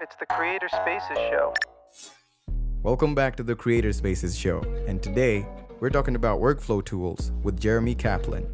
it's the Creator Spaces Show. Welcome back to the Creator Spaces Show, and today we're talking about workflow tools with Jeremy Caplan.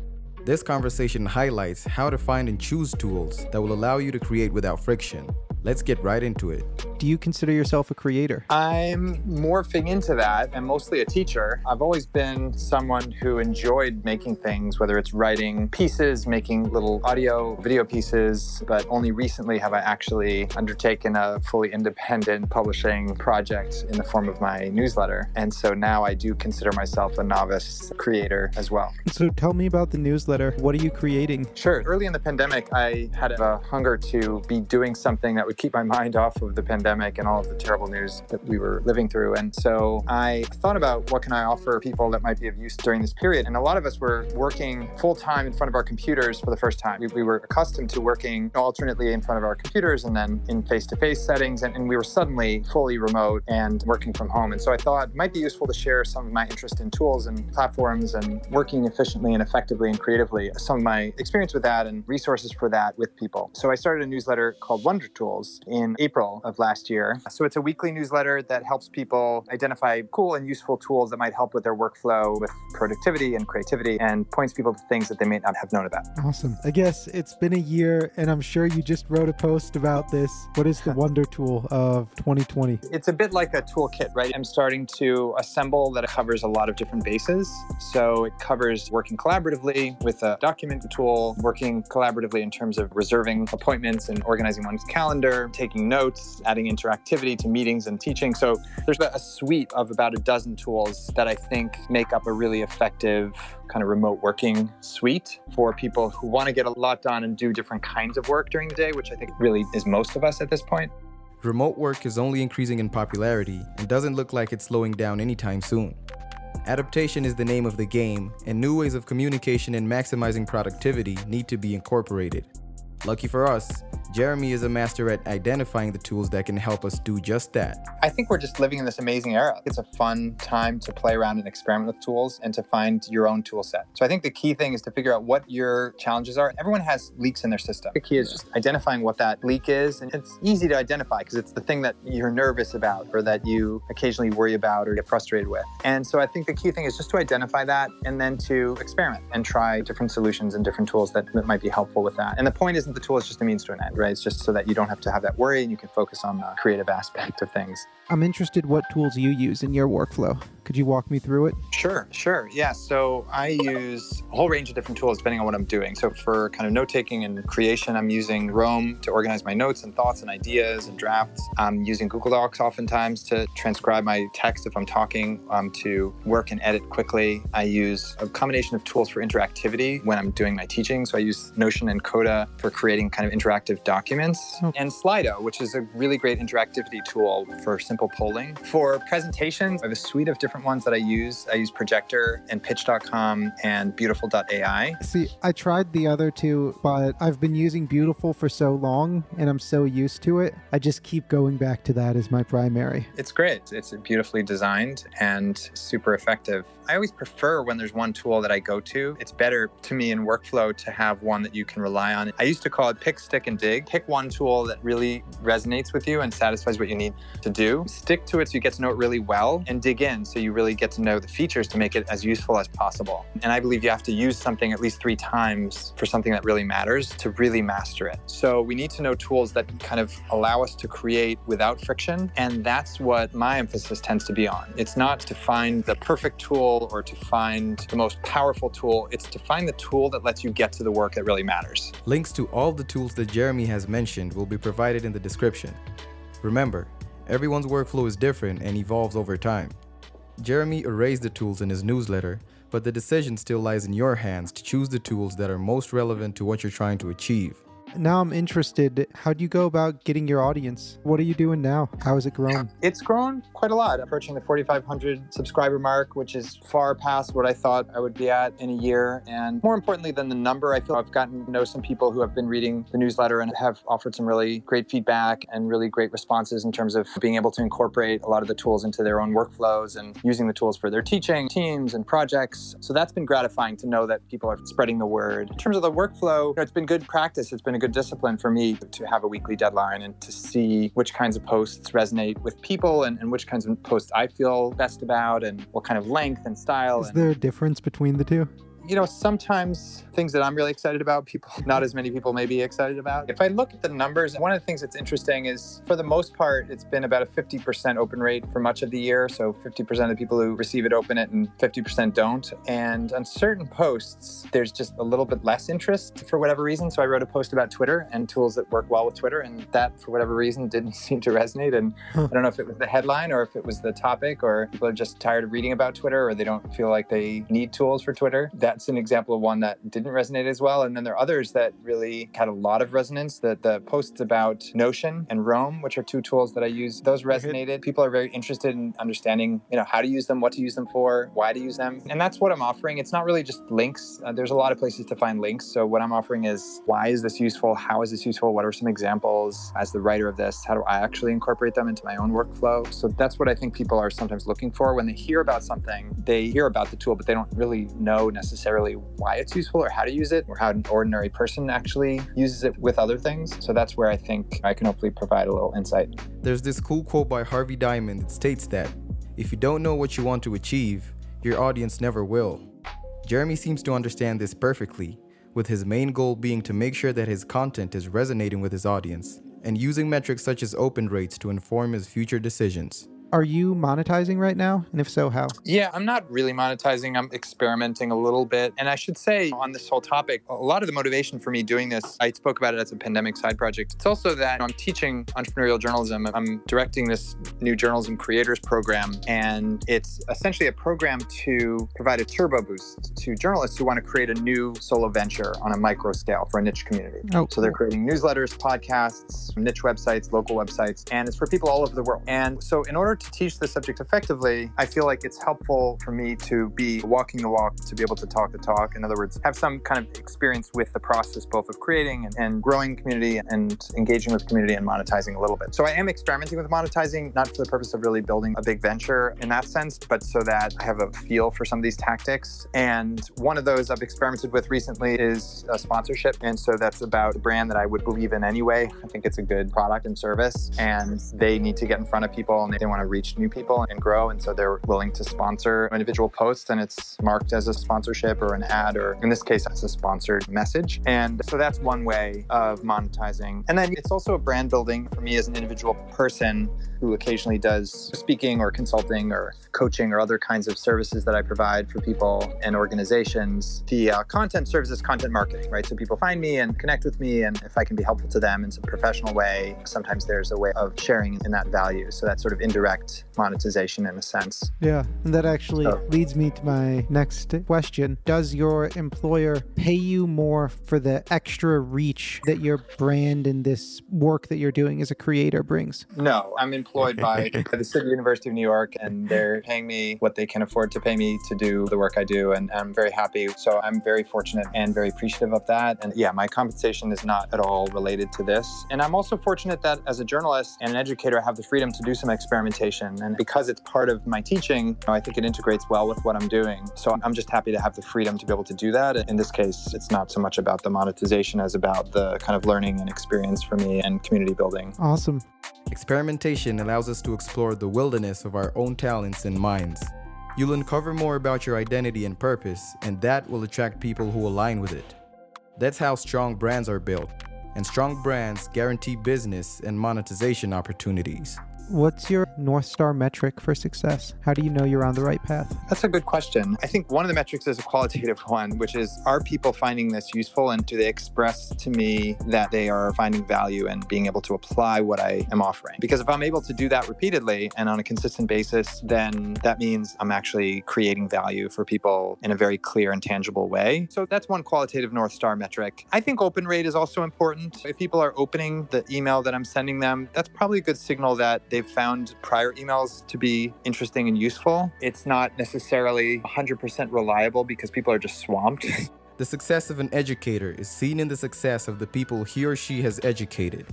This conversation highlights how to find and choose tools that will allow you to create without friction Let's get right into it. Do you consider yourself a creator? I'm morphing into that. I'm mostly a teacher. I've always been someone who enjoyed making things, whether it's writing pieces, making little audio, video pieces, but only recently have I actually undertaken a fully independent publishing project in the form of my newsletter. And so now I do consider myself a novice creator as well. So tell me about the newsletter. What are you creating? Sure. Early in the pandemic, I had a hunger to be doing something that would keep my mind off of the pandemic and all of the terrible news that we were living through. And so I thought about what can I offer people that might be of use during this period. And a lot of us were working full time in front of our computers for the first time. We, we were accustomed to working alternately in front of our computers and then in face to face settings. And, and we were suddenly fully remote and working from home. And so I thought it might be useful to share some of my interest in tools and platforms and working efficiently and effectively and creatively, some of my experience with that and resources for that with people. So I started a newsletter called Wonder Tools in April of last year. So it's a weekly newsletter that helps people identify cool and useful tools that might help with their workflow with productivity and creativity and points people to things that they may not have known about. Awesome. I guess it's been a year and I'm sure you just wrote a post about this. What is the wonder tool of 2020? It's a bit like a toolkit, right? I'm starting to assemble that covers a lot of different bases. So it covers working collaboratively with a document tool, working collaboratively in terms of reserving appointments and organizing one's calendar taking notes, adding interactivity to meetings and teaching. So there's a suite of about a dozen tools that I think make up a really effective kind of remote working suite for people who want to get a lot done and do different kinds of work during the day, which I think really is most of us at this point. Remote work is only increasing in popularity and doesn't look like it's slowing down anytime soon. Adaptation is the name of the game, and new ways of communication and maximizing productivity need to be incorporated. Lucky for us, Jeremy is a master at identifying the tools that can help us do just that. I think we're just living in this amazing era. It's a fun time to play around and experiment with tools and to find your own tool set. So I think the key thing is to figure out what your challenges are. Everyone has leaks in their system. The key is just identifying what that leak is. And it's easy to identify because it's the thing that you're nervous about or that you occasionally worry about or get frustrated with. And so I think the key thing is just to identify that and then to experiment and try different solutions and different tools that, that might be helpful with that. And the point isn't the tool is just a means to an end, right? Right? It's just so that you don't have to have that worry and you can focus on the creative aspect of things. I'm interested what tools you use in your workflow. Could you walk me through it? Sure, sure. Yeah. So I use a whole range of different tools depending on what I'm doing. So for kind of note taking and creation, I'm using Roam to organize my notes and thoughts and ideas and drafts. I'm using Google Docs oftentimes to transcribe my text if I'm talking, um, to work and edit quickly. I use a combination of tools for interactivity when I'm doing my teaching. So I use Notion and Coda for creating kind of interactive documents, okay. Oh. and Slido, which is a really great interactivity tool for simple polling. For presentations, I have a suite of different ones that I use. I use Projector and Pitch.com and Beautiful.ai. See, I tried the other two, but I've been using Beautiful for so long and I'm so used to it. I just keep going back to that as my primary. It's great. It's beautifully designed and super effective. I always prefer when there's one tool that I go to. It's better to me in workflow to have one that you can rely on. I used to call it pick, stick, and dig. Pick one tool that really resonates with you and satisfies what you need to do. Stick to it so you get to know it really well and dig in so you really get to know the features to make it as useful as possible. And I believe you have to use something at least three times for something that really matters to really master it. So we need to know tools that kind of allow us to create without friction. And that's what my emphasis tends to be on. It's not to find the perfect tool tool or to find the most powerful tool. It's to find the tool that lets you get to the work that really matters. Links to all the tools that Jeremy has mentioned will be provided in the description. Remember, everyone's workflow is different and evolves over time. Jeremy erased the tools in his newsletter, but the decision still lies in your hands to choose the tools that are most relevant to what you're trying to achieve now I'm interested. How do you go about getting your audience? What are you doing now? How has it grown? It's grown quite a lot, approaching the 4,500 subscriber mark, which is far past what I thought I would be at in a year. And more importantly than the number, I feel I've gotten to know some people who have been reading the newsletter and have offered some really great feedback and really great responses in terms of being able to incorporate a lot of the tools into their own workflows and using the tools for their teaching teams and projects. So that's been gratifying to know that people are spreading the word. In terms of the workflow, you know, it's been good practice. It's been a good discipline for me to have a weekly deadline and to see which kinds of posts resonate with people and, and which kinds of posts I feel best about and what kind of length and style. Is and, there a difference between the two? You know, sometimes things that I'm really excited about, people, not as many people may be excited about. If I look at the numbers, one of the things that's interesting is for the most part, it's been about a 50% open rate for much of the year. So 50% of the people who receive it open it and 50% don't. And on certain posts, there's just a little bit less interest for whatever reason. So I wrote a post about Twitter and tools that work well with Twitter. And that, for whatever reason, didn't seem to resonate. And I don't know if it was the headline or if it was the topic or people are just tired of reading about Twitter or they don't feel like they need tools for Twitter. That's an example of one that didn't resonate as well. And then there are others that really had a lot of resonance. The, the posts about Notion and Roam, which are two tools that I use, those resonated. People are very interested in understanding, you know, how to use them, what to use them for, why to use them. And that's what I'm offering. It's not really just links. Uh, there's a lot of places to find links. So what I'm offering is why is this useful? How is this useful? What are some examples as the writer of this? How do I actually incorporate them into my own workflow? So that's what I think people are sometimes looking for when they hear about something. They hear about the tool, but they don't really know necessarily why it's useful or how to use it or how an ordinary person actually uses it with other things. So that's where I think I can hopefully provide a little insight. There's this cool quote by Harvey Diamond that states that if you don't know what you want to achieve, your audience never will. Jeremy seems to understand this perfectly, with his main goal being to make sure that his content is resonating with his audience and using metrics such as open rates to inform his future decisions. Are you monetizing right now? And if so, how? Yeah, I'm not really monetizing. I'm experimenting a little bit. And I should say on this whole topic, a lot of the motivation for me doing this, I spoke about it as a pandemic side project. It's also that I'm teaching entrepreneurial journalism. I'm directing this new journalism creators program. And it's essentially a program to provide a turbo boost to journalists who want to create a new solo venture on a micro scale for a niche community. Oh, So they're creating newsletters, podcasts, niche websites, local websites, and it's for people all over the world. And so, in order to teach the subject effectively, I feel like it's helpful for me to be walking the walk, to be able to talk the talk. In other words, have some kind of experience with the process, both of creating and, and growing community and engaging with community and monetizing a little bit. So, I am experimenting with monetizing, not for the purpose of really building a big venture in that sense, but so that I have a feel for some of these tactics. And one of those I've experimented with recently is a sponsorship. And so that's about a brand that I would believe in anyway. I think it's a good product and service, and they need to get in front of people and they want to reach new people and grow. And so they're willing to sponsor individual posts, and it's marked as a sponsorship or an ad, or in this case, as a sponsored message. And so that's one way of monetizing. And then it's also a brand building for me as an individual person who occasionally does speaking or consulting or coaching or other kinds of services that I provide for people and organizations. The uh, content serves as content marketing, right? So people find me and connect with me, and if I can be helpful to them in some professional way, sometimes there's a way of sharing in that value. So that's sort of indirect monetization in a sense. Yeah. And that actually So- leads me to my next question. Does your employer pay you more for the extra reach that your brand and this work that you're doing as a creator brings? No, I'm employed by the City University of New York, and they're paying me what they can afford to pay me to do the work I do, and I'm very happy. So I'm very fortunate and very appreciative of that. And yeah, my compensation is not at all related to this. And I'm also fortunate that as a journalist and an educator, I have the freedom to do some experimentation. And because it's part of my teaching, you know, I think it integrates well with what I'm doing. So I'm just happy to have the freedom to be able to do that. In this case, it's not so much about the monetization as about the kind of learning and experience for me and community building. Awesome. Experimentation allows us to explore the wilderness of our own talents and minds. You'll uncover more about your identity and purpose, and that will attract people who align with it. That's how strong brands are built, and strong brands guarantee business and monetization opportunities. What's your North Star metric for success? How do you know you're on the right path? That's a good question. I think one of the metrics is a qualitative one, which is are people finding this useful and do they express to me that they are finding value and being able to apply what I am offering? Because if I'm able to do that repeatedly and on a consistent basis, then that means I'm actually creating value for people in a very clear and tangible way. So that's one qualitative North Star metric. I think open rate is also important. If people are opening the email that I'm sending them, that's probably a good signal that they've found prior emails to be interesting and useful. It's not necessarily 100% reliable because people are just swamped. The success of an educator is seen in the success of the people he or she has educated.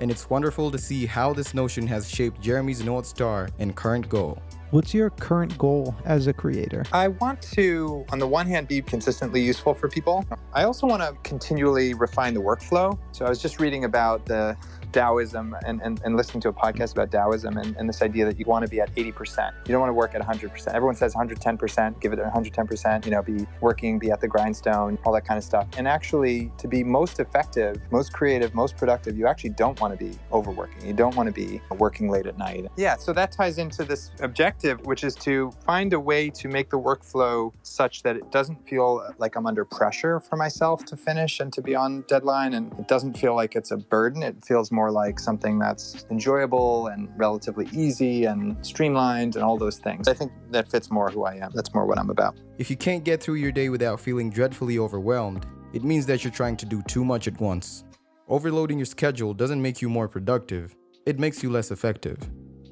and it's wonderful to see how this notion has shaped Jeremy's North Star and current goal. What's your current goal as a creator? I want to, on the one hand, be consistently useful for people. I also want to continually refine the workflow. So I was just reading about the Taoism and, and, and listening to a podcast about Taoism and, and this idea that you want to be at 80%. You don't want to work at 100%. Everyone says 110%, give it 110%, you know, be working, be at the grindstone, all that kind of stuff. And actually, to be most effective, most creative, most productive, you actually don't want to be overworking. You don't want to be working late at night. Yeah, so that ties into this objective, which is to find a way to make the workflow such that it doesn't feel like I'm under pressure for myself to finish and to be on deadline. And it doesn't feel like it's a burden. It feels more like something that's enjoyable and relatively easy and streamlined and all those things. I think that fits more who I am. That's more what I'm about. If you can't get through your day without feeling dreadfully overwhelmed, it means that you're trying to do too much at once. Overloading your schedule doesn't make you more productive, it makes you less effective.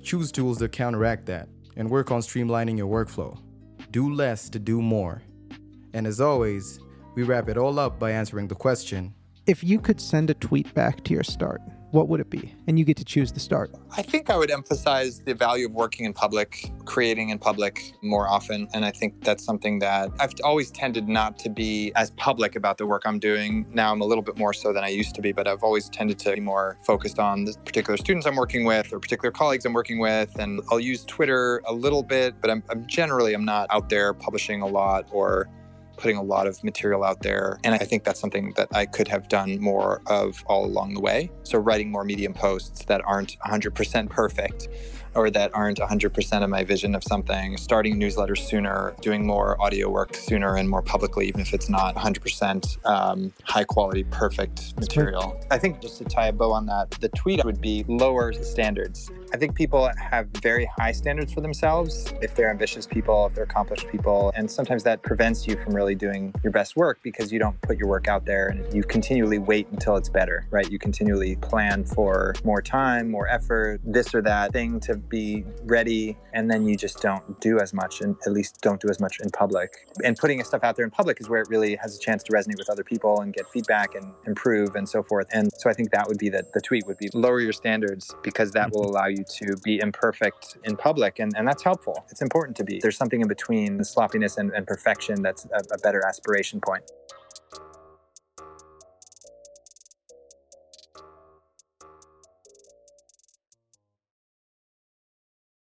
Choose tools that counteract that and work on streamlining your workflow. Do less to do more. And as always, we wrap it all up by answering the question If you could send a tweet back to your start, what would it be? And you get to choose the start. I think I would emphasize the value of working in public, creating in public more often. And I think that's something that I've always tended not to be as public about the work I'm doing. Now I'm a little bit more so than I used to be, but I've always tended to be more focused on the particular students I'm working with or particular colleagues I'm working with. And I'll use Twitter a little bit, but I'm, I'm generally I'm not out there publishing a lot or putting a lot of material out there. And I think that's something that I could have done more of all along the way. So, writing more Medium posts that aren't 100% perfect or that aren't 100% of my vision of something, starting newsletters sooner, doing more audio work sooner and more publicly, even if it's not 100% um, high quality, perfect material. I think just to tie a bow on that, the tweet would be lower standards. I think people have very high standards for themselves if they're ambitious people, if they're accomplished people. And sometimes that prevents you from really doing your best work because you don't put your work out there and you continually wait until it's better, right? You continually plan for more time, more effort, this or that thing to be ready. And then you just don't do as much and at least don't do as much in public. And putting stuff out there in public is where it really has a chance to resonate with other people and get feedback and improve and so forth. And so I think that would be that the tweet would be lower your standards because that will allow you to be imperfect in public. And, and that's helpful. It's important to be. There's something in between the sloppiness and, and perfection that's a, a better aspiration point.